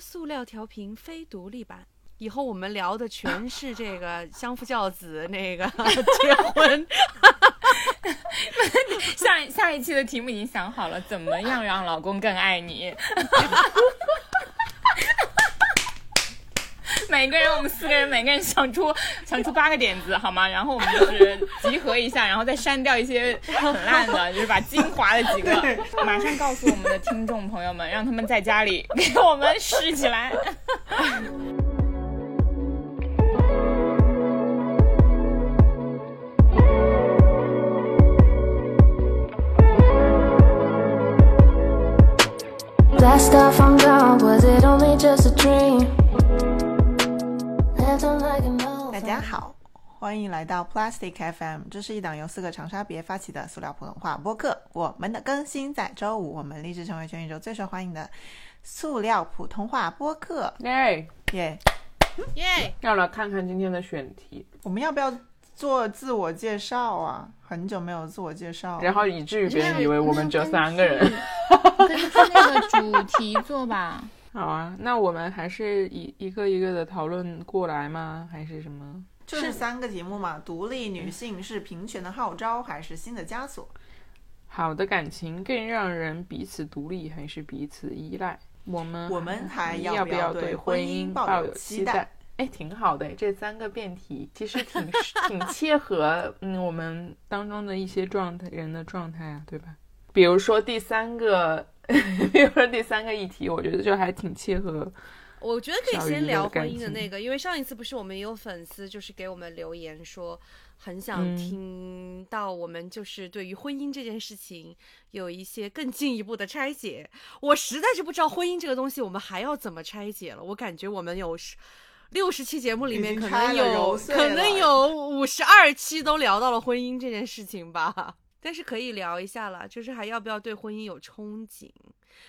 塑料调频非独立版。以后我们聊的全是这个 相夫教子，那个结婚。下下一期的题目已经想好了，怎么样让老公更爱你？每个人，我们四个人，每个人想出 想出八个点子，好吗？然后我们就是集合一下，然后再删掉一些很烂的，就是把精华的几个，马上告诉我们的听众朋友们，让他们在家里给我们试起来。大家好，欢迎来到 Plastic FM，这是一档由四个长沙别发起的塑料普通话播客。我们的更新在周五，我们立志成为全宇宙最受欢迎的塑料普通话播客。耶耶耶！要来看看今天的选题，我们要不要做自我介绍啊？很久没有自我介绍，然后以至于别人以为我们只有三个人。根据那个主题做吧。好啊，那我们还是一一个一个的讨论过来吗？还是什么？就是三个题目嘛。独立女性是平权的号召，还是新的枷锁？好的感情更让人彼此独立，还是彼此依赖？我们我们还要不要对婚姻抱有期待？哎，挺好的，这三个辩题其实挺挺切合 嗯我们当中的一些状态人的状态啊，对吧？比如说第三个。比如说第三个议题，我觉得就还挺切合。我觉得可以先聊婚姻的那个，因为上一次不是我们有粉丝就是给我们留言说，很想听到我们就是对于婚姻这件事情有一些更进一步的拆解。我实在是不知道婚姻这个东西我们还要怎么拆解了。我感觉我们有六十期节目里面可能有可能有五十二期都聊到了婚姻这件事情吧。但是可以聊一下了，就是还要不要对婚姻有憧憬？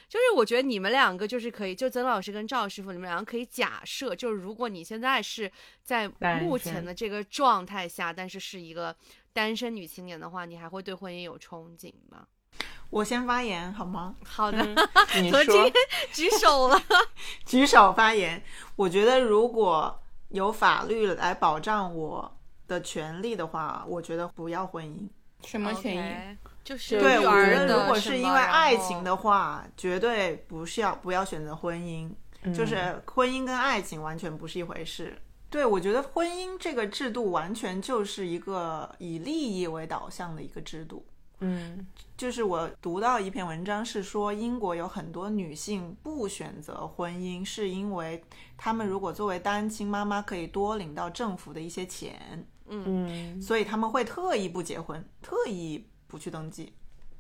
就是我觉得你们两个就是可以，就曾老师跟赵师傅，你们两个可以假设，就是如果你现在是在目前的这个状态下，但是是一个单身女青年的话，你还会对婚姻有憧憬吗？我先发言好吗？好的，你说，举手了，举手发言。我觉得如果有法律来保障我的权利的话，我觉得不要婚姻。什么权益？就是对，我觉得如果是因为爱情的话，绝对不是要不要选择婚姻，就是婚姻跟爱情完全不是一回事。对，我觉得婚姻这个制度完全就是一个以利益为导向的一个制度。嗯，就是我读到一篇文章是说，英国有很多女性不选择婚姻，是因为她们如果作为单亲妈妈，可以多领到政府的一些钱。嗯，所以他们会特意不结婚，特意不去登记，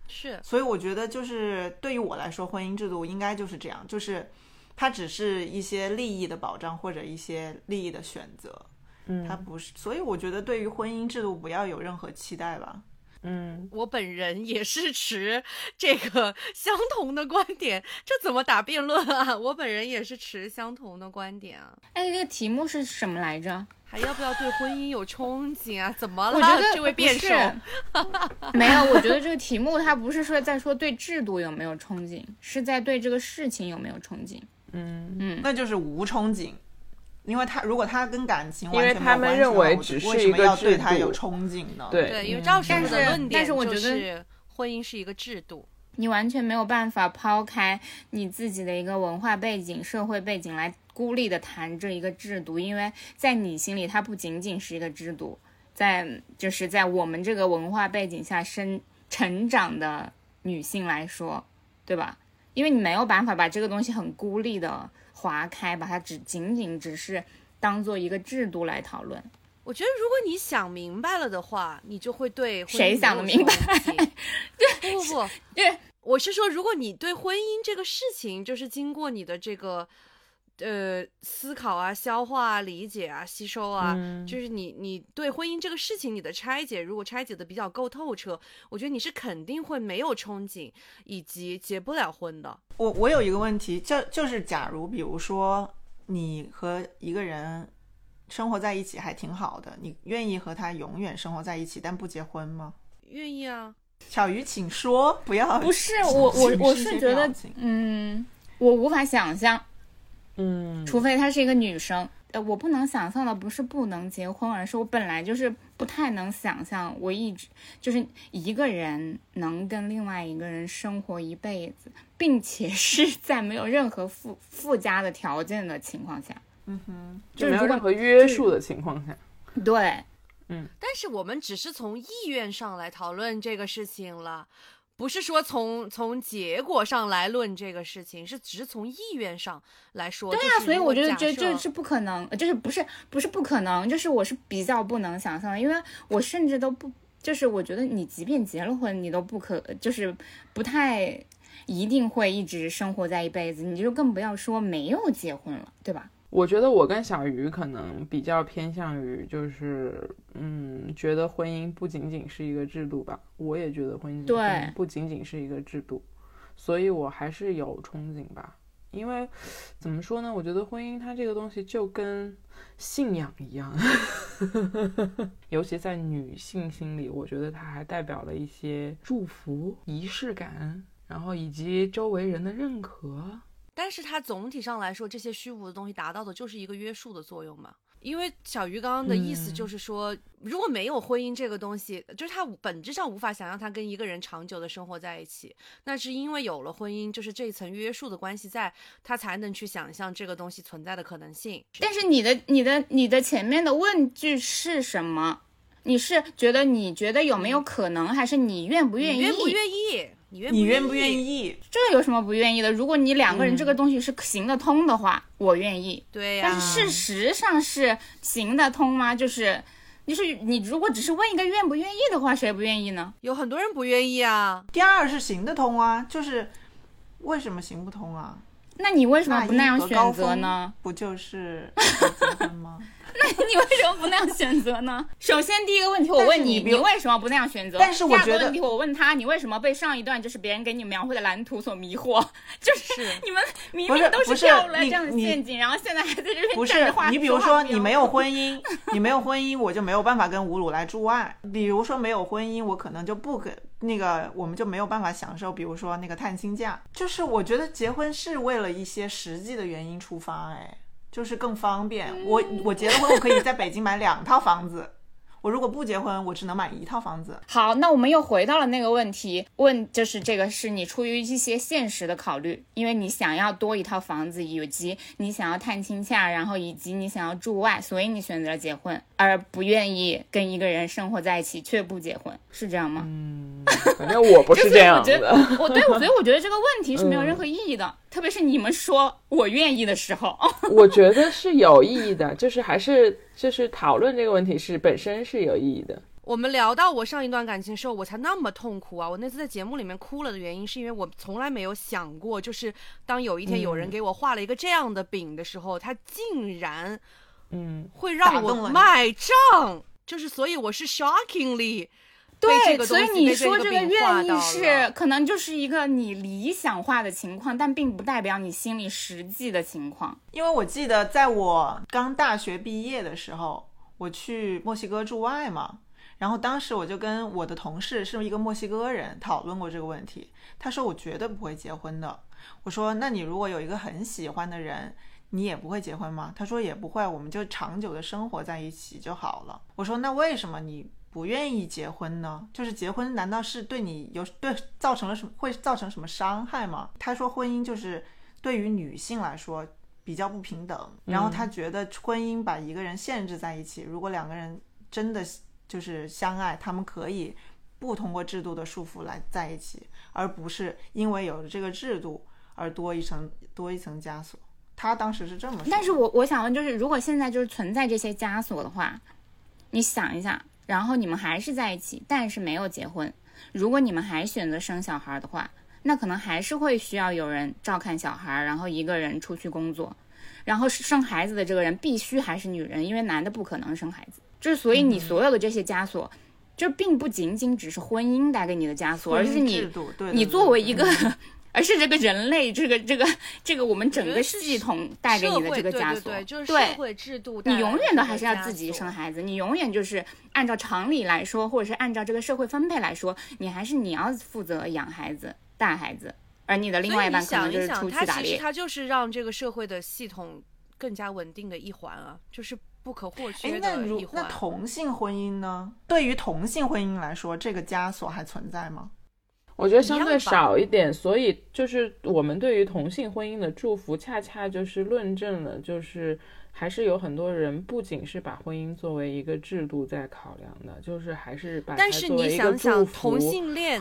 是。所以我觉得，就是对于我来说，婚姻制度应该就是这样，就是它只是一些利益的保障或者一些利益的选择，嗯，它不是。所以我觉得，对于婚姻制度不要有任何期待吧。嗯，我本人也是持这个相同的观点，这怎么打辩论啊？我本人也是持相同的观点啊。哎，这个题目是什么来着？还要不要对婚姻有憧憬啊？怎么了？我觉得这位辩手 没有。我觉得这个题目它不是说在说对制度有没有憧憬，是在对这个事情有没有憧憬。嗯嗯，那就是无憧憬，因为他如果他跟感情因为他们认为只是一个对他有憧憬呢？对对，因为赵师傅的论点但是我觉得婚姻是一个制度，你完全没有办法抛开你自己的一个文化背景、社会背景来。孤立的谈这一个制度，因为在你心里，它不仅仅是一个制度，在就是在我们这个文化背景下生成长的女性来说，对吧？因为你没有办法把这个东西很孤立的划开，把它只仅仅只是当做一个制度来讨论。我觉得，如果你想明白了的话，你就会对谁想的明白？对，不不不，对，我是说，如果你对婚姻这个事情，就是经过你的这个。呃，思考啊，消化啊，理解啊，吸收啊，就是你你对婚姻这个事情你的拆解，如果拆解的比较够透彻，我觉得你是肯定会没有憧憬，以及结不了婚的。我我有一个问题，就就是假如比如说你和一个人生活在一起还挺好的，你愿意和他永远生活在一起，但不结婚吗？愿意啊。小鱼，请说，不要不是 我我我是觉得，嗯，我无法想象。嗯，除非她是一个女生。呃，我不能想象的不是不能结婚，而是我本来就是不太能想象，我一直就是一个人能跟另外一个人生活一辈子，并且是在没有任何附附加的条件的情况下。嗯哼，就是没有任何约束的情况下，对，嗯。但是我们只是从意愿上来讨论这个事情了，不是说从从结果上来论这个事情，是只是从意愿上来说。对呀、啊，所以我觉得这这这是不可能，就是不是不是不可能，就是我是比较不能想象的，因为我甚至都不，就是我觉得你即便结了婚，你都不可，就是不太一定会一直生活在一辈子，你就更不要说没有结婚了，对吧？我觉得我跟小鱼可能比较偏向于，就是嗯，觉得婚姻不仅仅是一个制度吧。我也觉得婚姻对不仅仅是一个制度，所以我还是有憧憬吧。因为怎么说呢？我觉得婚姻它这个东西就跟信仰一样，尤其在女性心里，我觉得它还代表了一些祝福、仪式感，然后以及周围人的认可。但是它总体上来说，这些虚无的东西达到的就是一个约束的作用嘛。因为小鱼刚刚的意思就是说，如果没有婚姻这个东西，就是他本质上无法想象他跟一个人长久的生活在一起。那是因为有了婚姻，就是这一层约束的关系在，他才能去想象这个东西存在的可能性。但是你的你的你的前面的问句是什么？你是觉得你觉得有没有可能，还是你愿不愿意？愿不愿意？你愿你愿不不愿意？这有什么不愿意的？如果你两个人这个东西是行得通的话，我愿意。对呀、但是事实上是行得通吗？就是，你是你如果只是问一个愿不愿意的话，谁不愿意呢？有很多人不愿意啊。第二是行得通啊，就是为什么行不通啊？那你为什么不那样选择呢？不就是 结婚吗？你为什么不那样选择呢？首先第一个问题我问你，你你为什么不那样选择？但是我觉得第二个问题我问他，你为什么被上一段就是别人给你描绘的蓝图所迷惑？就是是你们明明都不是掉了这样的陷阱，然后现在还在这边不是站着话你比如说你没有婚姻，你没有婚姻，我就没有办法跟吴鲁来住外。比如说没有婚姻，我可能就不可那个，我们就没有办法享受，比如说那个探亲假。就是我觉得结婚是为了一些实际的原因出发，哎，就是更方便。我我结了婚，我可以在北京买两套房子。我如果不结婚，我只能买一套房子。好，那我们又回到了那个问题，问就是这个是你出于一些现实的考虑，因为你想要多一套房子，以及你想要探亲假，然后以及你想要住外，所以你选择了结婚，而不愿意跟一个人生活在一起却不结婚，是这样吗？嗯，反正我不是 这样我觉得的。我对，所以我觉得这个问题是没有任何意义的，特别是你们说我愿意的时候，我觉得是有意义的，就是还是就是讨论这个问题是本身是有意义的。我们聊到我上一段感情的时候，我才那么痛苦啊！我那次在节目里面哭了的原因，是因为我从来没有想过，就是当有一天有人给我画了一个这样的饼的时候，他竟然嗯，会让我买账，就是所以我是 shockingly 对，所以你说这个愿意是可能就是一个你理想化的情况，但并不代表你心里实际的情况。因为我记得在我刚大学毕业的时候，我去墨西哥驻外嘛，然后当时我就跟我的同事是一个墨西哥人讨论过这个问题，他说我绝对不会结婚的。我说那你如果有一个很喜欢的人，你也不会结婚吗？他说也不会，我们就长久的生活在一起就好了。我说那为什么你不愿意结婚呢？就是结婚难道是对你有对造成了什么会造成什么伤害吗？他说婚姻就是对于女性来说比较不平等，然后他觉得婚姻把一个人限制在一起，如果两个人真的就是相爱，他们可以不通过制度的束缚来在一起，而不是因为有了这个制度而多一层多一层枷锁。他当时是这么说，但是我我想问，就是如果现在就是存在这些枷锁的话，你想一下，然后你们还是在一起，但是没有结婚，如果你们还选择生小孩的话，那可能还是会需要有人照看小孩，然后一个人出去工作，然后生孩子的这个人必须还是女人，因为男的不可能生孩子。就是所以你所有的这些枷锁，就并不仅仅只是婚姻带给你的枷锁，而是你你作为一个，而是这个人类，这个这个这个我们整个系统带给你的这个枷锁，对对对，就是社会制度带你永远都还是要自己生孩子，你永远就是按照常理来说，或者是按照这个社会分配来说，你还是你要负责养孩子、带孩子，而你的另外一半可能就是出去打猎。它就是让这个社会的系统更加稳定的一环啊，就是不可或缺的一环。那同性婚姻呢？对于同性婚姻来说，这个枷锁还存在吗？我觉得相对少一点，所以就是我们对于同性婚姻的祝福，恰恰就是论证了，就是还是有很多人不仅是把婚姻作为一个制度在考量的，就是还是把它作为一个祝福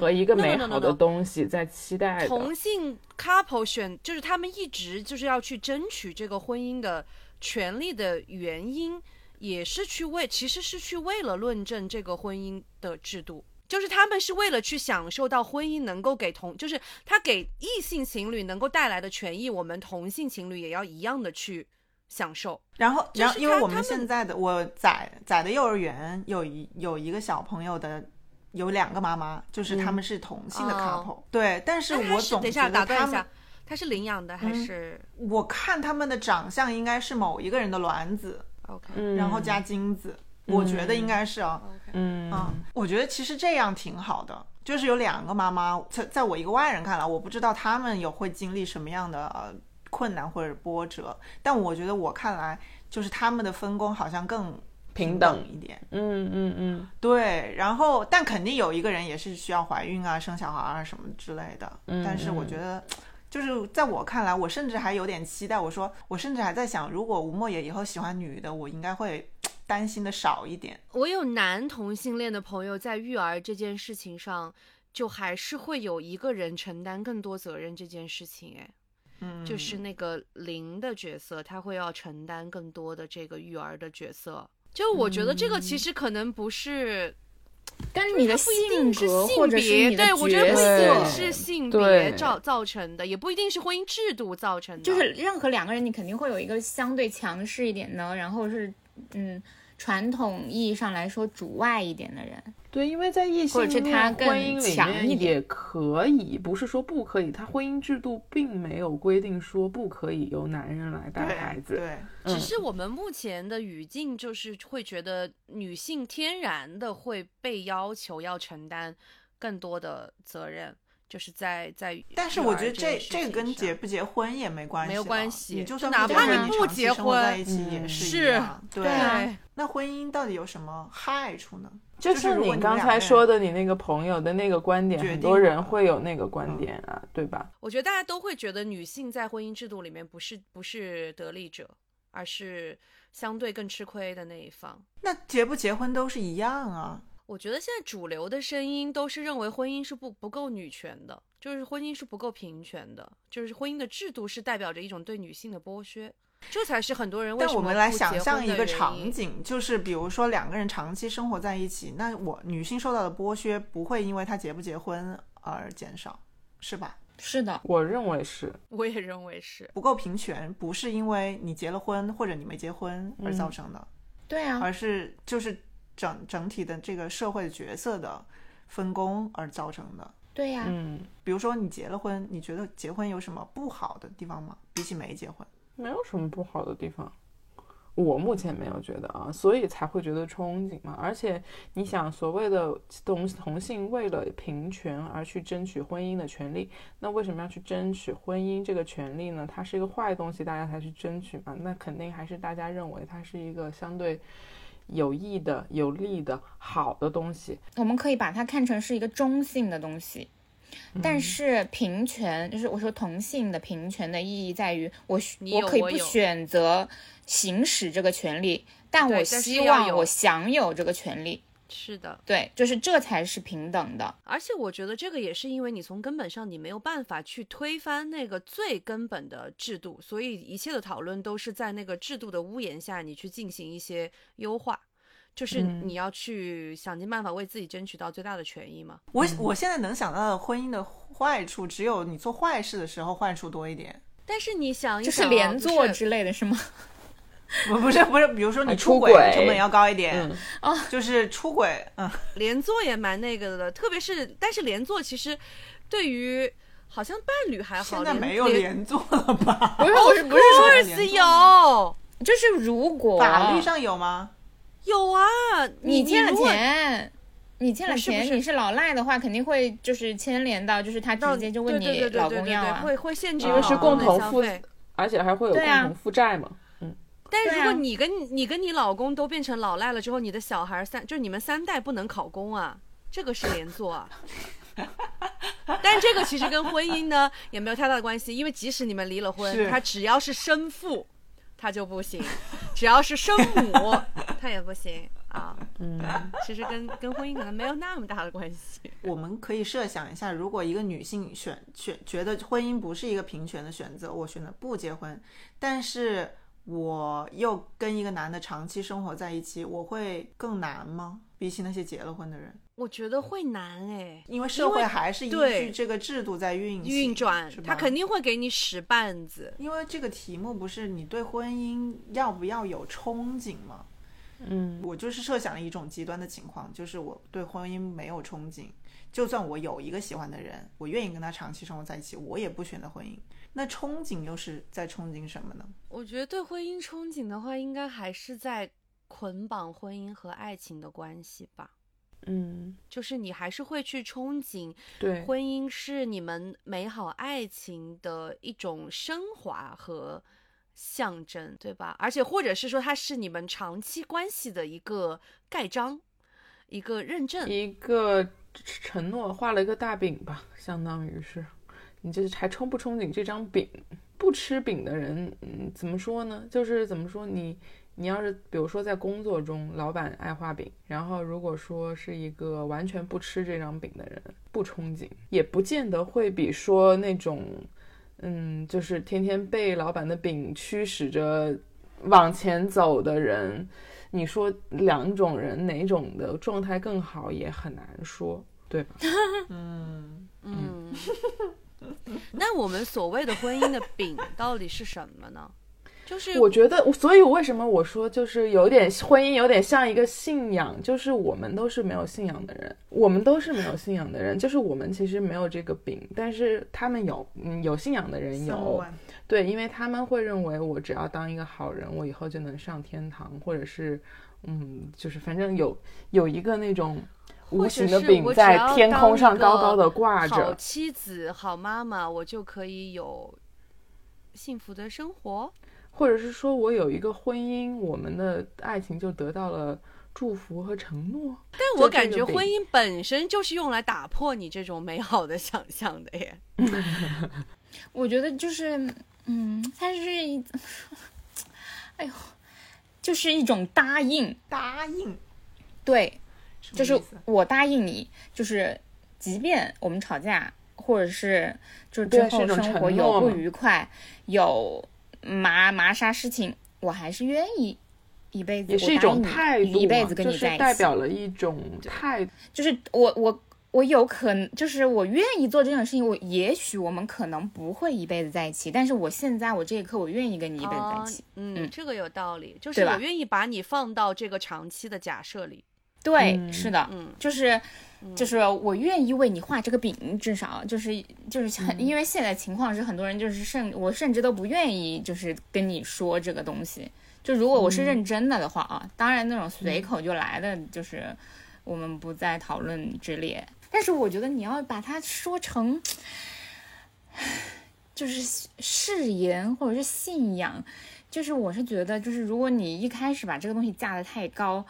和一个美好的东西在期待。同性 couple 选就是他们一直就是要去争取这个婚姻的权利的原因，也是去为其实是去为了论证这个婚姻的制度。就是他们是为了去享受到婚姻能够给同，就是他给异性情侣能够带来的权益，我们同性情侣也要一样的去享受。然后，然后，因为我们现在的我仔仔的幼儿园有一有一个小朋友的有两个妈妈，就是他们是同性的 couple。对，但是我总等一下打断一下，他是领养的还是？我看他们的长相应该是某一个人的卵子，OK，然后加精子。我觉得应该是啊，嗯。我觉得其实这样挺好的，就是有两个妈妈，在在我一个外人看来，我不知道他们有会经历什么样的困难或者波折，但我觉得我看来，就是他们的分工好像更平等一点，嗯嗯嗯，对，然后但肯定有一个人也是需要怀孕啊、生小孩啊什么之类的，但是我觉得，就是在我看来，我甚至还有点期待，我说我甚至还在想，如果吴莫言以后喜欢女的，我应该会。担心的少一点。我有男同性恋的朋友，在育儿这件事情上，就还是会有一个人承担更多责任这件事情。哎，嗯，就是那个零的角色，他会要承担更多的这个育儿的角色。就我觉得这个其实可能不是，但是你的性格或者是你的角色是性别造造成的，也不一定是婚姻制度造成的。就是任何两个人，你肯定会有一个相对强势一点的，然后是。嗯，传统意义上来说，主外一点的人，对，因为在异性恋婚姻里面也可以，不是说不可以。他婚姻制度并没有规定说不可以由男人来带孩子，对，只是我们目前的语境就是会觉得女性天然的会被要求要承担更多的责任。就是在在，但是我觉得这这个跟结不结婚也没关系，没有关系。你就算哪怕你不结婚在一起也是一样。对，那婚姻到底有什么害处呢？就是你刚才说的，你那个朋友的那个观点，很多人会有那个观点啊，对吧？我觉得大家都会觉得女性在婚姻制度里面不是不是得利者，而是相对更吃亏的那一方。那结不结婚都是一样啊。我觉得现在主流的声音都是认为婚姻是不不够女权的，就是婚姻是不够平权的，就是婚姻的制度是代表着一种对女性的剥削，这才是很多人为什么但我们来想象一个场景，就是比如说两个人长期生活在一起，那我女性受到的剥削不会因为她结不结婚而减少，是吧？是的，我认为是，我也认为是不够平权，不是因为你结了婚或者你没结婚而造成的，对啊，而是就是。整整体的这个社会角色的分工而造成的，对呀，嗯，比如说你结了婚，你觉得结婚有什么不好的地方吗？比起没结婚，没有什么不好的地方，我目前没有觉得啊，所以才会觉得憧憬嘛。而且你想，所谓的同同性为了平权而去争取婚姻的权利，那为什么要去争取婚姻这个权利呢？它是一个坏东西，大家才去争取嘛？那肯定还是大家认为它是一个相对。有益的、有利的、好的东西，我们可以把它看成是一个中性的东西。但是平权，就是我说同性的平权的意义在于，我我可以不选择行使这个权利，但我希望我享有这个权利。是的，对，就是这才是平等的。而且我觉得这个也是因为你从根本上你没有办法去推翻那个最根本的制度，所以一切的讨论都是在那个制度的屋檐下，你去进行一些优化，就是你要去想尽办法为自己争取到最大的权益嘛。我我现在能想到的婚姻的坏处，只有你做坏事的时候坏处多一点。但是你想，就是连坐之类的是吗？不 不是不是，比如说你出轨成本要高一点哦，就是出轨，嗯，连坐也蛮那个的，特别是但是连坐其实对于好像伴侣还好，现在没有连坐了吧？不是不是不是有，就是如果法律上有吗？有啊，你欠了钱，你欠了钱，你是老赖的话，肯定会就是牵连到，就是他直接就问你老公要啊，会会限制，因为是共同负，而且还会有共同负债嘛。嗯。但是如果你跟你跟你老公都变成老赖了之后，你的小孩三就是你们三代不能考公啊，这个是连坐啊。但这个其实跟婚姻呢也没有太大的关系，因为即使你们离了婚，他只要是生父，他就不行；只要是生母，他也不行啊。嗯，其实跟跟婚姻可能没有那么大的关系。我们可以设想一下，如果一个女性选选觉得婚姻不是一个平权的选择，我选择不结婚，但是我又跟一个男的长期生活在一起，我会更难吗？比起那些结了婚的人？我觉得会难哎，因为社会还是依据这个制度在运运转，他肯定会给你使绊子。因为这个题目不是你对婚姻要不要有憧憬吗？嗯，我就是设想了一种极端的情况，就是我对婚姻没有憧憬，就算我有一个喜欢的人，我愿意跟他长期生活在一起，我也不选择婚姻。那憧憬又是在憧憬什么呢？我觉得对婚姻憧憬的话，应该还是在捆绑婚姻和爱情的关系吧。嗯，就是你还是会去憧憬，对，婚姻是你们美好爱情的一种升华和象征，对吧？而且或者是说，它是你们长期关系的一个盖章，一个认证，一个承诺，画了一个大饼吧，相当于是，你就是还憧不憧憬这张饼？不吃饼的人，嗯，怎么说呢？就是怎么说你。你要是比如说在工作中，老板爱画饼，然后如果说是一个完全不吃这张饼的人，不憧憬，也不见得会比说那种，嗯，就是天天被老板的饼驱使着往前走的人，你说两种人哪种的状态更好，也很难说，对吧？嗯 嗯。那我们所谓的婚姻的饼到底是什么呢？就是我觉得，所以为什么我说就是有点婚姻有点像一个信仰，就是我们都是没有信仰的人，我们都是没有信仰的人，就是我们其实没有这个饼，但是他们有，嗯，有信仰的人有，对，因为他们会认为我只要当一个好人，我以后就能上天堂，或者是，嗯，就是反正有有一个那种无形的饼在天空上高高的挂着，好妻子、好妈妈，我就可以有幸福的生活。或者是说我有一个婚姻，我们的爱情就得到了祝福和承诺。但我感觉婚姻本身就是用来打破你这种美好的想象的耶。我觉得就是，嗯，它是，哎呦，就是一种答应，答应，对，就是我答应你，就是即便我们吵架，或者是就是之后生活有不愉快，有。麻麻啥事情，我还是愿意一辈子。也是一种态度，一辈子跟你在一起，代表了一种态度。就是我我我有可能，就是我愿意做这种事情。我也许我们可能不会一辈子在一起，但是我现在我这一刻，我愿意跟你一辈子在一起。嗯，这个有道理，就是我愿意把你放到这个长期的假设里。对，是的，嗯，就是。就是我愿意为你画这个饼，至少就是就是很，因为现在情况是很多人就是甚我甚至都不愿意就是跟你说这个东西。就如果我是认真的的话啊，当然那种随口就来的，就是我们不在讨论之列。但是我觉得你要把它说成，就是誓言或者是信仰，就是我是觉得，就是如果你一开始把这个东西架得太高，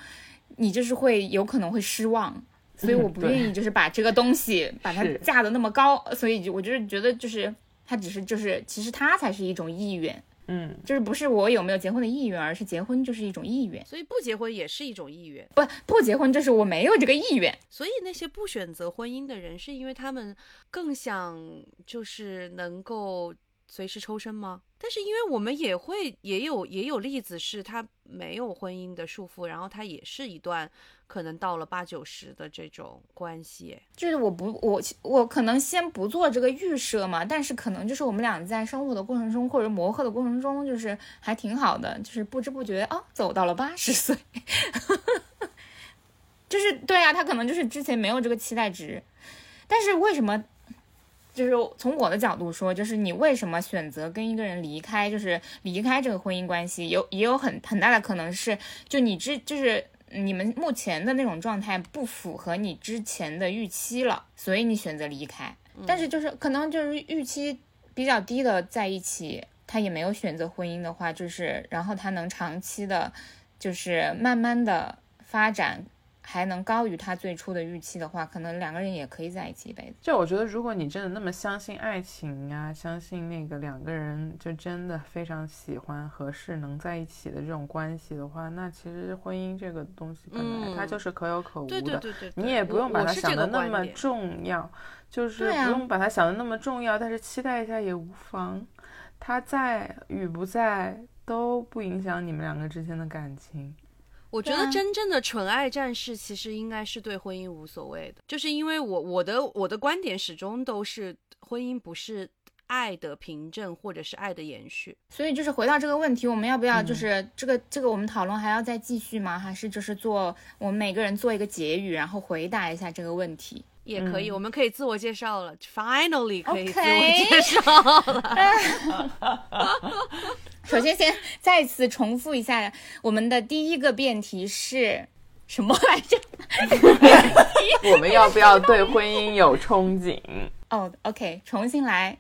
你就是会有可能会失望。所以我不愿意，就是把这个东西把它架的那么高，所以就我就是觉得，就是它只是就是其实它才是一种意愿，嗯，就是不是我有没有结婚的意愿，而是结婚就是一种意愿。所以不结婚也是一种意愿，不不结婚就是我没有这个意愿。所以那些不选择婚姻的人，是因为他们更想就是能够随时抽身吗？但是因为我们也会也有也有例子是他没有婚姻的束缚，然后他也是一段。可能到了八九十的这种关系，就是我不我我可能先不做这个预设嘛，但是可能就是我们俩在生活的过程中或者磨合的过程中，就是还挺好的，就是不知不觉啊走到了八十岁，就是对啊，他可能就是之前没有这个期待值，但是为什么？就是从我的角度说，就是你为什么选择跟一个人离开，就是离开这个婚姻关系，有也有很很大的可能是，就你之就是。你们目前的那种状态不符合你之前的预期了，所以你选择离开。但是就是可能就是预期比较低的在一起，他也没有选择婚姻的话，就是然后他能长期的，就是慢慢的发展。还能高于他最初的预期的话，可能两个人也可以在一起一辈子。就我觉得，如果你真的那么相信爱情呀，相信那个两个人就真的非常喜欢、合适、能在一起的这种关系的话，那其实婚姻这个东西本来它就是可有可无的。对对对对，你也不用把它想的那么重要，就是不用把它想的那么重要，但是期待一下也无妨。他在与不在都不影响你们两个之间的感情。我觉得真正的纯爱战士其实应该是对婚姻无所谓的，就是因为我我的我的观点始终都是婚姻不是爱的凭证或者是爱的延续。所以就是回到这个问题，我们要不要就是这个这个我们讨论还要再继续吗？还是就是做我们每个人做一个结语，然后回答一下这个问题也可以。我们可以自我介绍了，finally 可以自我介绍了。首先，先再次重复一下，我们的第一个辩题是什么来着？我们要不要对婚姻有憧憬？哦，OK，重新来，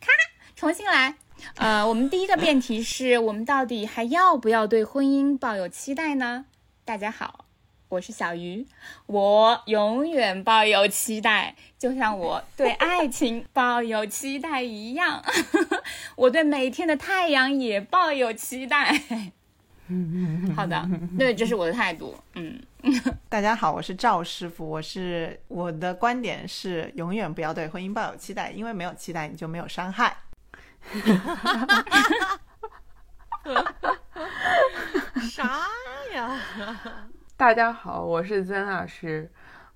咔，重新来。呃，我们第一个辩题是我们到底还要不要对婚姻抱有期待呢？大家好。我是小鱼，我永远抱有期待，就像我对爱情抱有期待一样。我对每天的太阳也抱有期待。好的，对，这是我的态度。嗯，大家好，我是赵师傅，我是我的观点是永远不要对婚姻抱有期待，因为没有期待你就没有伤害。啥呀？大家好，我是曾老师，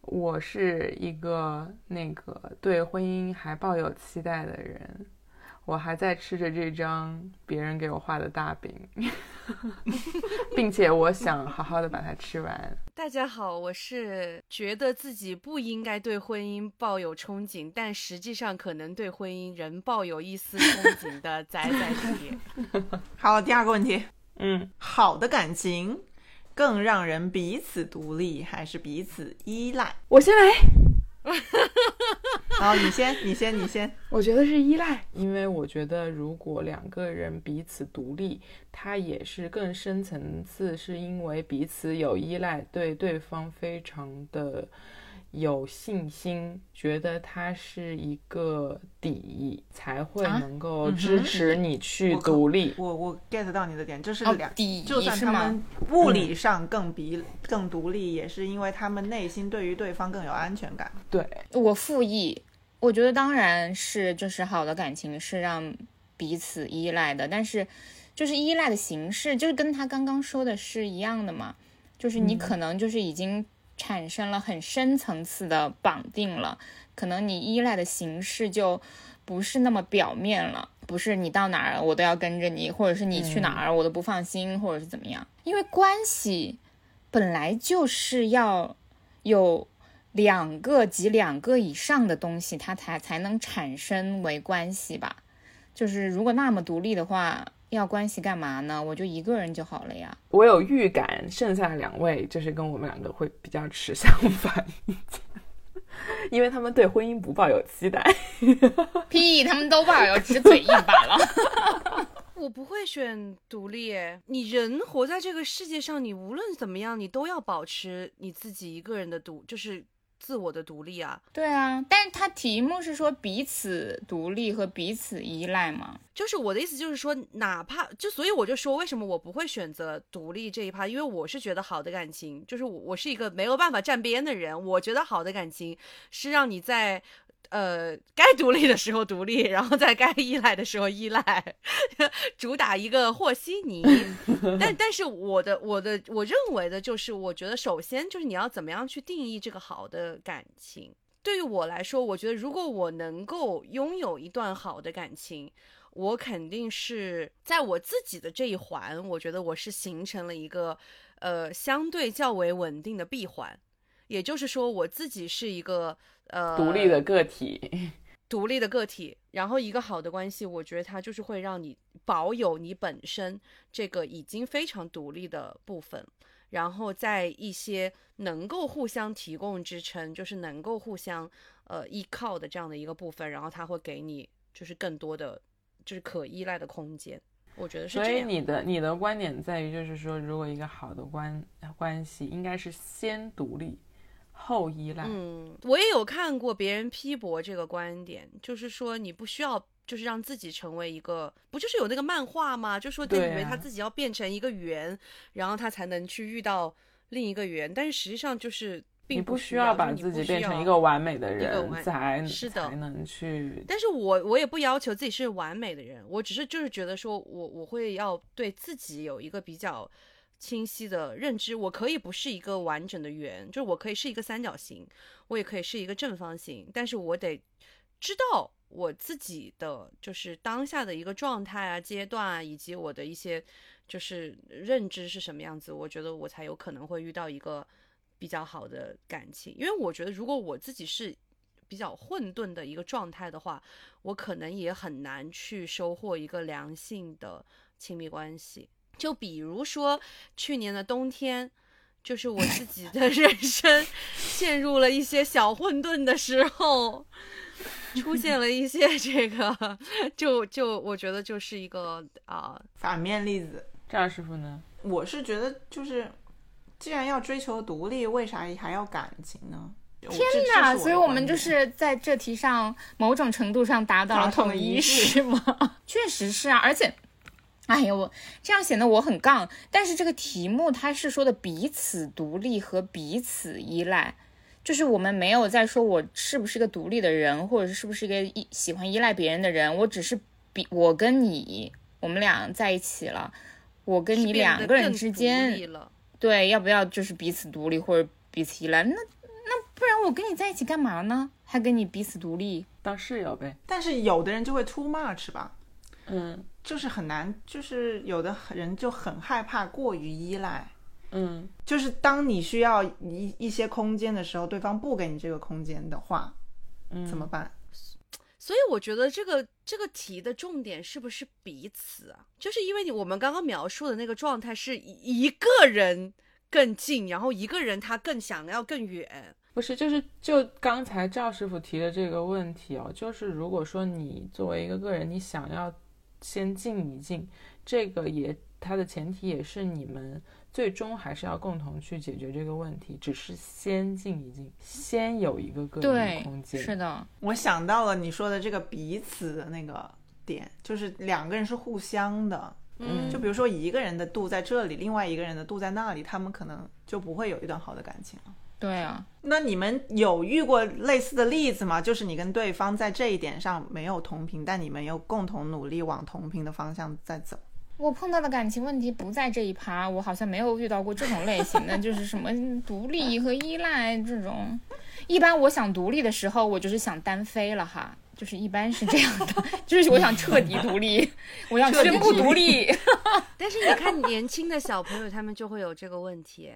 我是一个那个对婚姻还抱有期待的人，我还在吃着这张别人给我画的大饼，并且我想好好的把它吃完。大家好，我是觉得自己不应该对婚姻抱有憧憬，但实际上可能对婚姻仍抱有一丝憧憬的仔仔铁。好，第二个问题，嗯，好的感情。更让人彼此独立，还是彼此依赖？我先来。好，你先，你先，你先。我觉得是依赖，因为我觉得如果两个人彼此独立，他也是更深层次，是因为彼此有依赖，对对方非常的。有信心，觉得它是一个底，才会能够支持你去独立。我我 get 到你的点，就是两，就算他们物理上更比更独立，也是因为他们内心对于对方更有安全感。对我复议，我觉得当然是就是好的感情是让彼此依赖的，但是就是依赖的形式，就是跟他刚刚说的是一样的嘛，就是你可能就是已经。产生了很深层次的绑定了，可能你依赖的形式就不是那么表面了，不是你到哪儿我都要跟着你，或者是你去哪儿我都不放心，或者是怎么样？因为关系本来就是要有两个及两个以上的东西，它才才能产生为关系吧。就是如果那么独立的话。要关系干嘛呢？我就一个人就好了呀。我有预感，剩下两位就是跟我们两个会比较持相反意见，因为他们对婚姻不抱有期待。屁，他们都抱有，只是嘴硬罢了。我不会选独立。你人活在这个世界上，你无论怎么样，你都要保持你自己一个人的独，就是。自我的独立啊，对啊，但是他题目是说彼此独立和彼此依赖嘛，就是我的意思就是说，哪怕就所以我就说，为什么我不会选择独立这一趴，因为我是觉得好的感情，就是我我是一个没有办法站边的人，我觉得好的感情是让你在。呃，该独立的时候独立，然后在该依赖的时候依赖，主打一个和稀泥。但但是我的我的我认为的就是，我觉得首先就是你要怎么样去定义这个好的感情。对于我来说，我觉得如果我能够拥有一段好的感情，我肯定是在我自己的这一环，我觉得我是形成了一个呃相对较为稳定的闭环。也就是说，我自己是一个呃独立的个体，独立的个体。然后一个好的关系，我觉得它就是会让你保有你本身这个已经非常独立的部分。然后在一些能够互相提供支撑，就是能够互相呃依靠的这样的一个部分，然后它会给你就是更多的就是可依赖的空间。我觉得是所以你的你的观点在于，就是说，如果一个好的关关系，应该是先独立后依赖。嗯，我也有看过别人批驳这个观点，就是说你不需要，就是让自己成为一个，不就是有那个漫画吗？就说他以为他自己要变成一个圆，然后他才能去遇到另一个圆，但是实际上就是。你不需要把自己变成一个完美的人才是的才能去。但是我我也不要求自己是完美的人，我只是就是觉得说我我会要对自己有一个比较清晰的认知。我可以不是一个完整的圆，就是我可以是一个三角形，我也可以是一个正方形，但是我得知道我自己的就是当下的一个状态啊、阶段啊，以及我的一些就是认知是什么样子，我觉得我才有可能会遇到一个。比较好的感情，因为我觉得，如果我自己是比较混沌的一个状态的话，我可能也很难去收获一个良性的亲密关系。就比如说去年的冬天，就是我自己的 人生陷入了一些小混沌的时候，出现了一些这个，就就我觉得就是一个啊反面例子。赵师傅呢？我是觉得就是。既然要追求独立，为啥还要感情呢？天哪！所以我们就是在这题上某种程度上达到了统一，是吗？确实是啊，而且，哎呀，我这样显得我很杠。但是这个题目它是说的彼此独立和彼此依赖，就是我们没有在说我是不是个独立的人，或者是不是一个依喜欢依赖别人的人。我只是比我跟你，我们俩在一起了，我跟你两个人之间。对，要不要就是彼此独立或者彼此依赖？那那不然我跟你在一起干嘛呢？还跟你彼此独立当室友呗？但是有的人就会 too much 吧，嗯，就是很难，就是有的人就很害怕过于依赖，嗯，就是当你需要一一些空间的时候，对方不给你这个空间的话，嗯，怎么办？所以我觉得这个这个题的重点是不是彼此啊？就是因为你我们刚刚描述的那个状态是一个人更近，然后一个人他更想要更远。不是，就是就刚才赵师傅提的这个问题哦，就是如果说你作为一个个人，你想要先静一静，这个也它的前提也是你们。最终还是要共同去解决这个问题，只是先静一静，先有一个个人空间。是的，我想到了你说的这个彼此的那个点，就是两个人是互相的。嗯，就比如说一个人的度在这里，另外一个人的度在那里，他们可能就不会有一段好的感情了。对啊，那你们有遇过类似的例子吗？就是你跟对方在这一点上没有同频，但你们又共同努力往同频的方向在走。我碰到的感情问题不在这一趴，我好像没有遇到过这种类型的，就是什么独立和依赖这种。一般我想独立的时候，我就是想单飞了哈，就是一般是这样的，就是我想彻底独立，我要宣布独立。但是你看年轻的小朋友，他们就会有这个问题，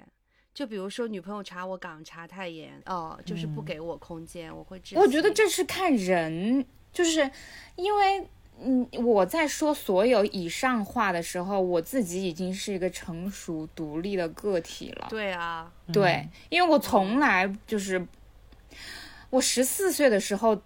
就比如说女朋友查我岗查太严，哦，就是不给我空间，我会。我觉得这是看人，就是因为。嗯，我在说所有以上话的时候，我自己已经是一个成熟独立的个体了。对啊，对，因为我从来就是，我十四岁的时候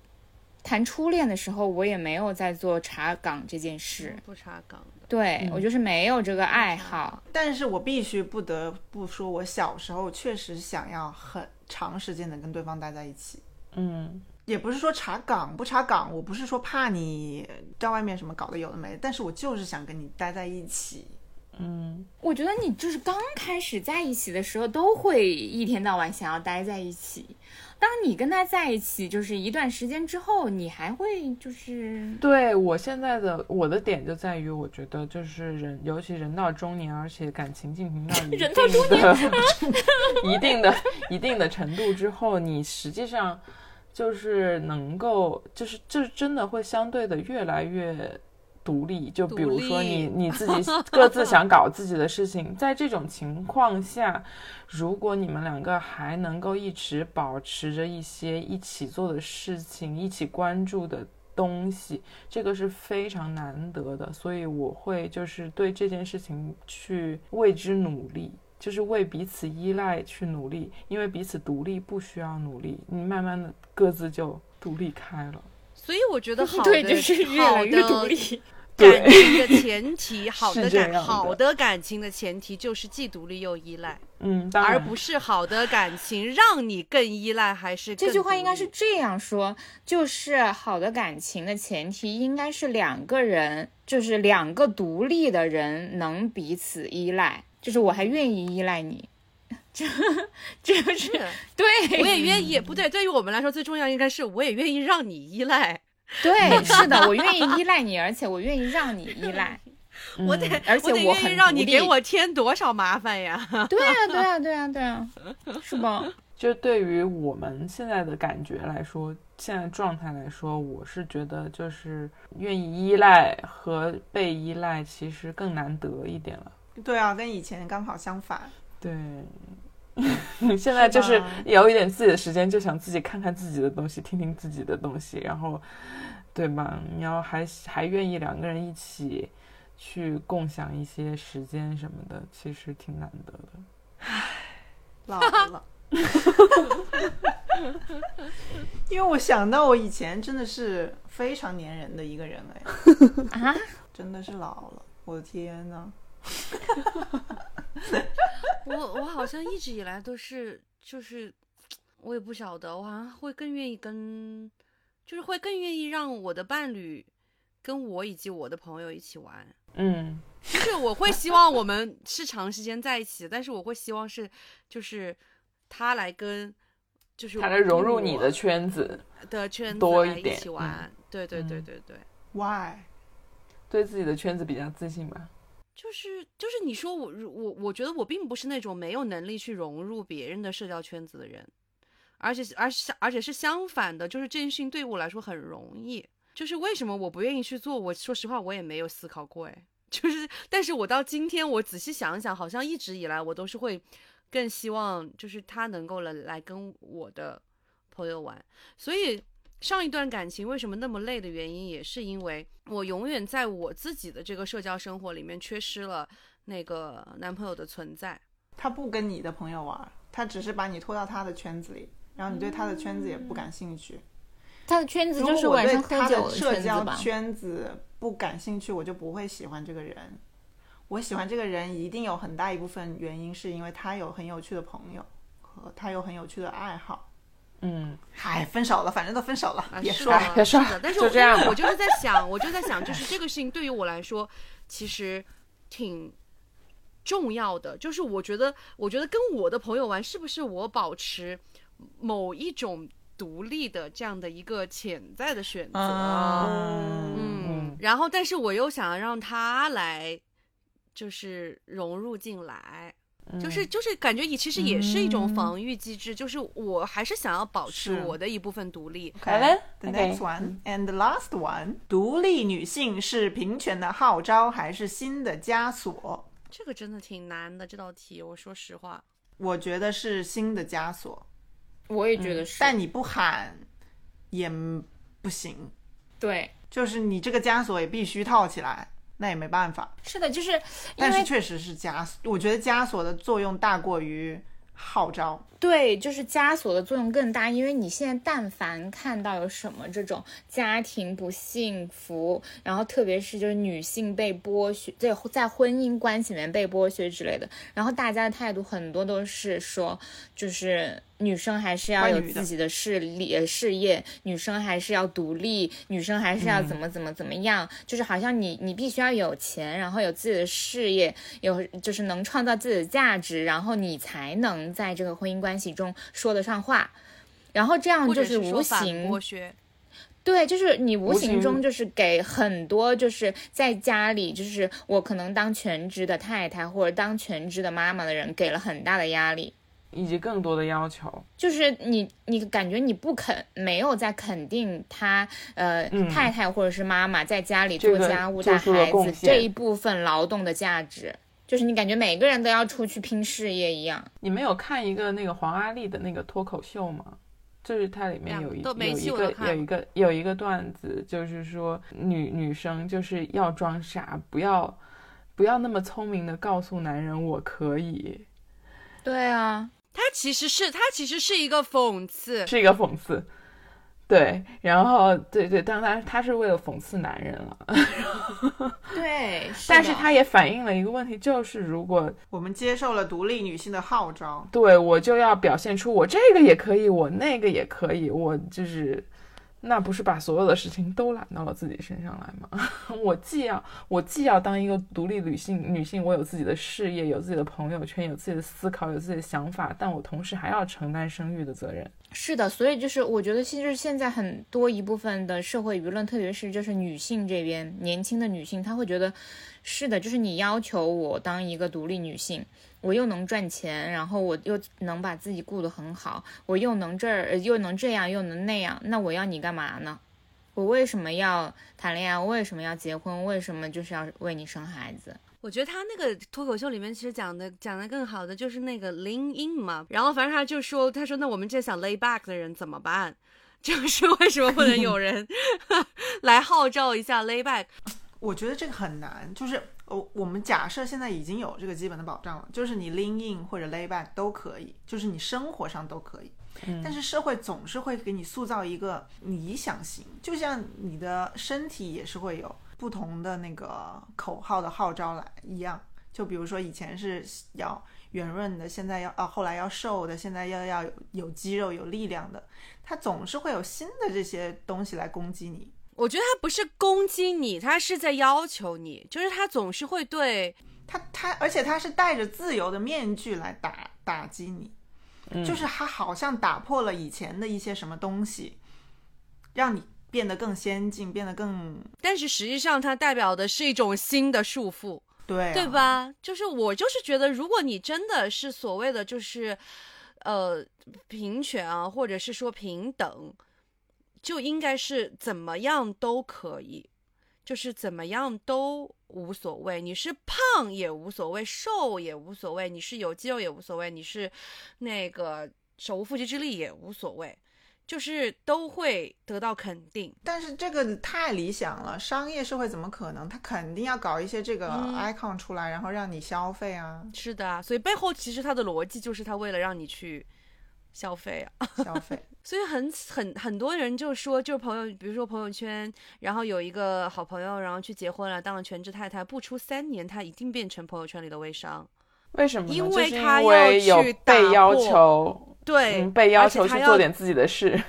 谈初恋的时候，我也没有在做查岗这件事，不查岗的。对我就是没有这个爱好。但是我必须不得不说，我小时候确实想要很长时间的跟对方待在一起。嗯。也不是说查岗不查岗，我不是说怕你在外面什么搞得有的没的，但是我就是想跟你待在一起。嗯，我觉得你就是刚开始在一起的时候，都会一天到晚想要待在一起。当你跟他在一起，就是一段时间之后，你还会就是对我现在的我的点就在于，我觉得就是人，尤其人到中年，而且感情进行到一定 的、一定的、一定的程度之后，你实际上。就是能够，就是就是真的会相对的越来越独立。就比如说你你自己 各自想搞自己的事情，在这种情况下，如果你们两个还能够一直保持着一些一起做的事情，一起关注的东西，这个是非常难得的。所以我会就是对这件事情去为之努力。就是为彼此依赖去努力，因为彼此独立不需要努力，你慢慢的各自就独立开了。所以我觉得好的就是越来越独立。感情的前提，好的感好的感情的前提就是既独立又依赖，嗯，而不是好的感情让你更依赖，还是这句话应该是这样说，就是好的感情的前提应该是两个人，就是两个独立的人能彼此依赖，就是我还愿意依赖你，这这 是对，我也愿意，不对，对于我们来说最重要应该是我也愿意让你依赖。对，是的，我愿意依赖你，而且我愿意让你依赖。我得，而且我愿意让你给我添多少麻烦呀？对啊，对啊，对啊，对呀，是吗？就对于我们现在的感觉来说，现在状态来说，我是觉得就是愿意依赖和被依赖其实更难得一点了。对啊，跟以前刚好相反。对，现在就是有一点自己的时间，就想自己看看自己的东西，听听自己的东西，然后，对吧？你要还还愿意两个人一起去共享一些时间什么的，其实挺难得的。唉，老了，因为我想到我以前真的是非常粘人的一个人哎，啊，真的是老了，我的天呐！我我好像一直以来都是，就是我也不晓得，我好像会更愿意跟，就是会更愿意让我的伴侣跟我以及我的朋友一起玩。嗯，就是我会希望我们是长时间在一起，但是我会希望是，就是他来跟，就是他来融入你的圈子的圈子多一点一起玩。对对对对对。Why？对自己的圈子比较自信吧。就是就是你说我我我觉得我并不是那种没有能力去融入别人的社交圈子的人，而且而且而且是相反的，就是这件事情对我来说很容易。就是为什么我不愿意去做？我说实话，我也没有思考过。哎，就是，但是我到今天我仔细想想，好像一直以来我都是会更希望，就是他能够来来跟我的朋友玩，所以。上一段感情为什么那么累的原因，也是因为我永远在我自己的这个社交生活里面缺失了那个男朋友的存在。他不跟你的朋友玩，他只是把你拖到他的圈子里，然后你对他的圈子也不感兴趣。他的圈子就是晚上喝酒的社交圈子不感兴趣，我就不会喜欢这个人。我喜欢这个人，一定有很大一部分原因是因为他有很有趣的朋友和他有很有趣的爱好。嗯，嗨，分手了，反正都分手了，别说了，别说了。但是，我这样，我就是在想，我就在想，就是这个事情对于我来说，其实挺重要的。就是我觉得，我觉得跟我的朋友玩，是不是我保持某一种独立的这样的一个潜在的选择？嗯，然后，但是我又想要让他来，就是融入进来。就是就是感觉也其实也是一种防御机制，就是我还是想要保持我的一部分独立。好了，the next one and the last one，独立女性是平权的号召还是新的枷锁？这个真的挺难的这道题，我说实话，我觉得是新的枷锁。我也觉得是，但你不喊也不行。对，就是你这个枷锁也必须套起来。那也没办法，是的，就是，但是确实是枷锁，我觉得枷锁的作用大过于号召。对，就是枷锁的作用更大，因为你现在但凡看到有什么这种家庭不幸福，然后特别是就是女性被剥削，在在婚姻关系里面被剥削之类的，然后大家的态度很多都是说，就是女生还是要有自己的事业事业，女生还是要独立，女生还是要怎么怎么怎么样，就是好像你你必须要有钱，然后有自己的事业，有就是能创造自己的价值，然后你才能在这个婚姻关。关系中说得上话，然后这样就是无形剥削，对，就是你无形中就是给很多就是在家里就是我可能当全职的太太或者当全职的妈妈的人给了很大的压力以及更多的要求，就是你你感觉你不肯没有在肯定他呃太太或者是妈妈在家里做家务带孩子这一部分劳动的价值。就是你感觉每个人都要出去拼事业一样。你没有看一个那个黄阿丽的那个脱口秀吗？就是它里面有一有一个有一个有一个段子，就是说女女生就是要装傻，不要不要那么聪明的告诉男人我可以，对啊，他其实是他其实是一个讽刺，是一个讽刺。对，然后对对，当然他是为了讽刺男人了。对，但是他也反映了一个问题，就是如果我们接受了独立女性的号召，对我就要表现出我这个也可以，我那个也可以，我就是。那不是把所有的事情都揽到了自己身上来吗？我既要我既要当一个独立女性，女性我有自己的事业，有自己的朋友圈，有自己的思考，有自己的想法，但我同时还要承担生育的责任。是的，所以就是我觉得，其实现在很多一部分的社会舆论，特别是就是女性这边，年轻的女性，她会觉得，是的，就是你要求我当一个独立女性。我又能赚钱，然后我又能把自己顾得很好，我又能这儿又能这样又能那样，那我要你干嘛呢？我为什么要谈恋爱？我为什么要结婚？为什么就是要为你生孩子？我觉得他那个脱口秀里面其实讲的讲的更好的就是那个 lean in 嘛，然后反正他就说，他说那我们这想 lay back 的人怎么办？就是为什么不能有人 来号召一下 lay back？我觉得这个很难，就是。我我们假设现在已经有这个基本的保障了，就是你 lean in 或者 lay back 都可以，就是你生活上都可以。但是社会总是会给你塑造一个理想型，就像你的身体也是会有不同的那个口号的号召来一样。就比如说以前是要圆润的，现在要啊后来要瘦的，现在要要有有肌肉有力量的，它总是会有新的这些东西来攻击你。我觉得他不是攻击你，他是在要求你，就是他总是会对他他，而且他是戴着自由的面具来打打击你，就是他好像打破了以前的一些什么东西，让你变得更先进，变得更，但是实际上它代表的是一种新的束缚，对对吧？就是我就是觉得，如果你真的是所谓的就是呃平权啊，或者是说平等。就应该是怎么样都可以，就是怎么样都无所谓。你是胖也无所谓，瘦也无所谓，你是有肌肉也无所谓，你是那个手无缚鸡之力也无所谓，就是都会得到肯定。但是这个太理想了，商业社会怎么可能？他肯定要搞一些这个 icon 出来，然后让你消费啊。是的，所以背后其实他的逻辑就是他为了让你去。消费啊，消费，所以很很很多人就说，就是朋友，比如说朋友圈，然后有一个好朋友，然后去结婚了，当了全职太太，不出三年，他一定变成朋友圈里的微商。为什么？因为他要去被要求，对，被要求去做点自己的事。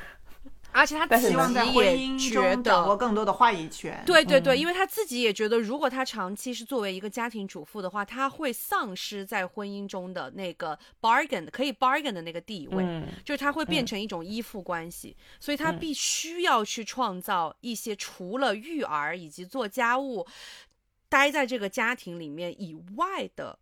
而且他希望在婚姻中掌握更多的话语权。对对对，因为他自己也觉得，如果他长期是作为一个家庭主妇的话，他会丧失在婚姻中的那个 bargain 可以 bargain 的那个地位，就是他会变成一种依附关系，所以他必须要去创造一些除了育儿以及做家务、待在这个家庭里面以外的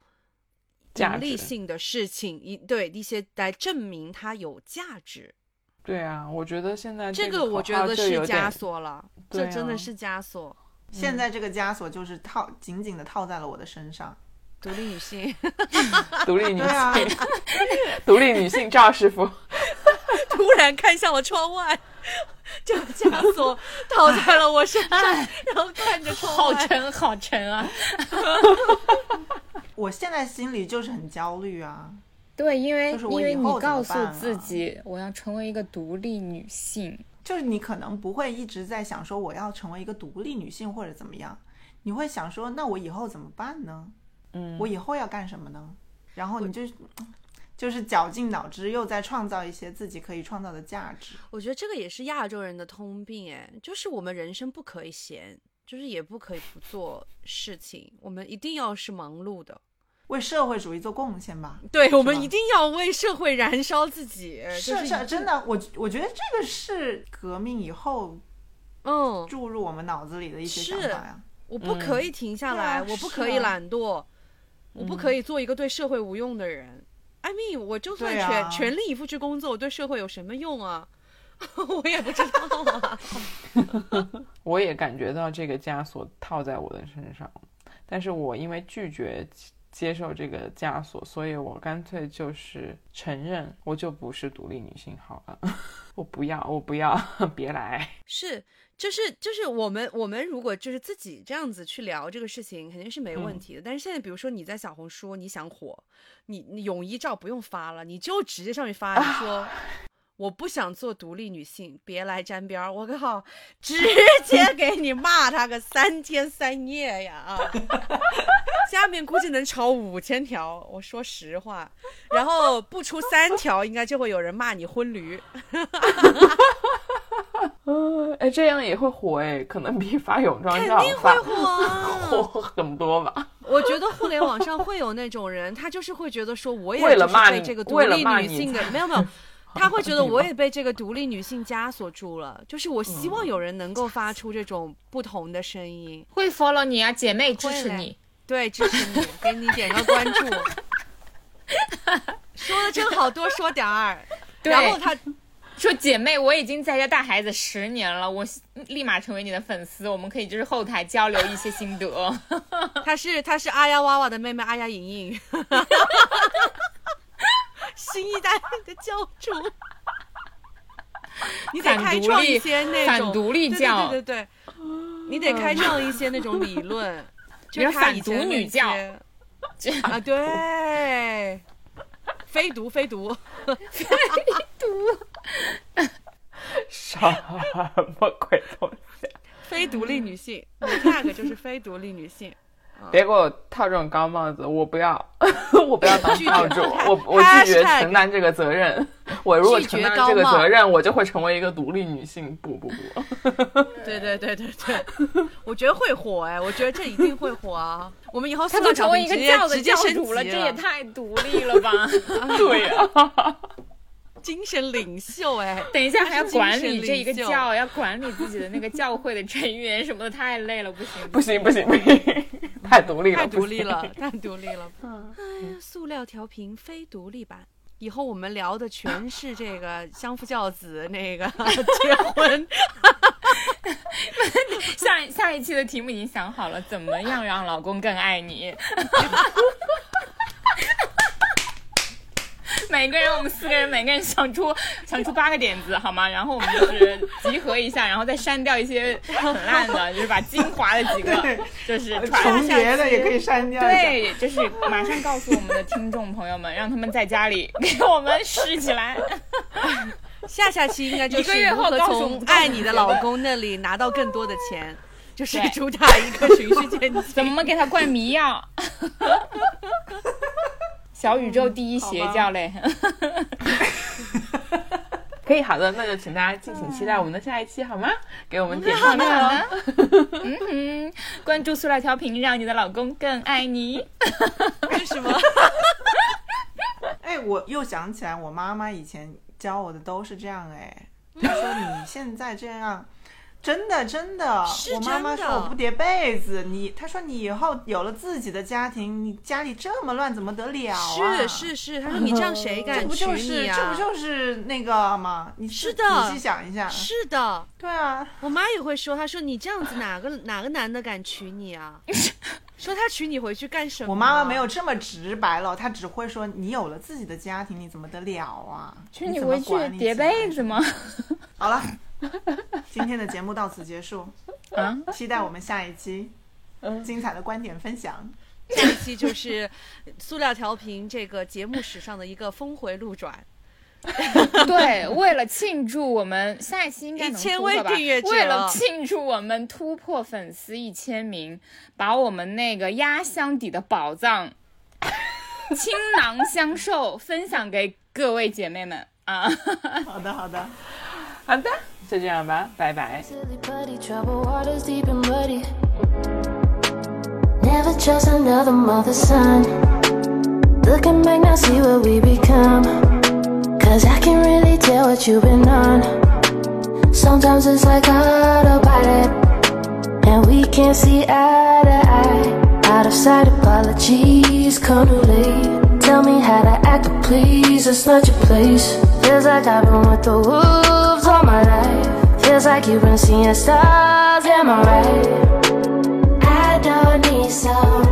奖励性的事情，一对一些来证明他有价值。对啊，我觉得现在这个我觉得是枷锁了，这真的是枷锁。现在这个枷锁就是套紧紧的套在了我的身上。独立女性，独立女性，独立女性赵师傅突然看向了窗外，这个枷锁套在了我身上，然后看着窗外，好沉，好沉啊！我现在心里就是很焦虑啊。对，因为因为你告诉自己我要成为一个独立女性，就是你可能不会一直在想说我要成为一个独立女性或者怎么样，你会想说那我以后怎么办呢？嗯，我以后要干什么呢？然后你就就是绞尽脑汁又在创造一些自己可以创造的价值。我觉得这个也是亚洲人的通病，哎，就是我们人生不可以闲，就是也不可以不做事情，我们一定要是忙碌的。为社会主义做贡献吧，对我们一定要为社会燃烧自己。是是，真的，我我觉得这个是革命以后，嗯，注入我们脑子里的一些想法呀。我不可以停下来，我不可以懒惰，我不可以做一个对社会无用的人。I mean，我就算全全力以赴去工作，我对社会有什么用啊？我也不知道啊。我也感觉到这个枷锁套在我的身上，但是我因为拒绝。接受这个枷锁，所以我干脆就是承认，我就不是独立女性好了。我不要，我不要，别来。是。就是就是我们我们如果就是自己这样子去聊这个事情，肯定是没问题的。但是现在，比如说你在小红书，你想火，你你泳衣照不用发了，你就直接上去发，你说。我不想做独立女性，别来沾边儿！我靠，直 接给你骂他个三天三夜呀！啊，下面估计能炒五千条，我说实话。然后不出三条，应该就会有人骂你婚驴。嗯，哎，这样也会火哎，可能比发泳装照发火火很多吧。我觉得互联网上会有那种人，他就是会觉得说，我也就是被这个独立女性的，没有没有。他会觉得我也被这个独立女性枷锁住了，就是我希望有人能够发出这种不同的声音。会 follow 你啊，姐妹支持你，对，支持你，给你点个关注。说的真好，多说点儿。然后他说：“姐妹，我已经在家带孩子十年了，我立马成为你的粉丝，我们可以就是后台交流一些心得。”他是他是阿呀娃娃的妹妹阿呀莹莹。新一代的教主，你得开创一些那种反独立教，对对对，你得开创一些那种理论，就是反独女教啊，对，非独非独。非独，什么鬼东西？非独立女性，那个就是非独立女性。别给我套这种高帽子，我不要，我不要当教主，我我拒绝承担这个责任。我如果承担这个责任，我就会成为一个独立女性。不不不，对对对对对，我觉得会火哎，我觉得这一定会火啊。我们以后他都成为一个教的教主了，这也太独立了吧？对呀。精神领袖哎，等一下还要管理这一个教，要管理自己的那个教会的成员什么的，太累了，不行不行不行不行，太独立了，太独立了，太独立了。哎呀，塑料调频非独立版，以后我们聊的全是这个相夫教子那个 结婚。下下一期的题目已经想好了，怎么样让老公更爱你？每个人，我们四个人，每个人想出 想出八个点子，好吗？然后我们就是集合一下，然后再删掉一些很烂的，就是把精华的几个，就是重叠的也可以删掉。对，就是马上告诉我们的听众朋友们，让他们在家里给我们试起来。下下期应该就是一个月后从爱你的老公那里拿到更多的钱，就是主打一个循序渐进，怎么给他灌迷药？小宇宙第一邪教嘞，可以好的，那就请大家敬请期待我们的下一期好吗？给我们点赞哦。嗯哼，关注塑料调频，让你的老公更爱你。为什么？哎，我又想起来，我妈妈以前教我的都是这样哎，她说你现在这样。真的真的，我妈妈说我不叠被子，你她说你以后有了自己的家庭，你家里这么乱怎么得了啊？是是是，她说你这样谁 敢娶你啊？这不就是那个吗？你是的，仔细想一下，是的，对啊，我妈也会说，她说你这样子哪个哪个男的敢娶你啊？说他娶你回去干什么？我妈妈没有这么直白了，她只会说你有了自己的家庭，你怎么得了啊？娶你回去叠被子吗？好了。今天的节目到此结束，啊！期待我们下一期，嗯，精彩的观点分享。下一期就是 塑料调频这个节目史上的一个峰回路转。对，为了庆祝我们下一期应该能千位订阅者，为了庆祝我们突破粉丝一千名，把我们那个压箱底的宝藏倾囊相授，分享给各位姐妹们啊！好的，好的，好的。就这样吧，拜拜。Never trust another mother's son. Looking back now, see what we become. Cause I can really tell what you've been on. Sometimes it's like autopilot. And we can't see eye to eye. Out of sight, apologies come too late. Tell me how to act, but please, it's not your place. Feels like I've been with the wolves my life. Feels like you've been seeing stars, am I right? I don't need somebody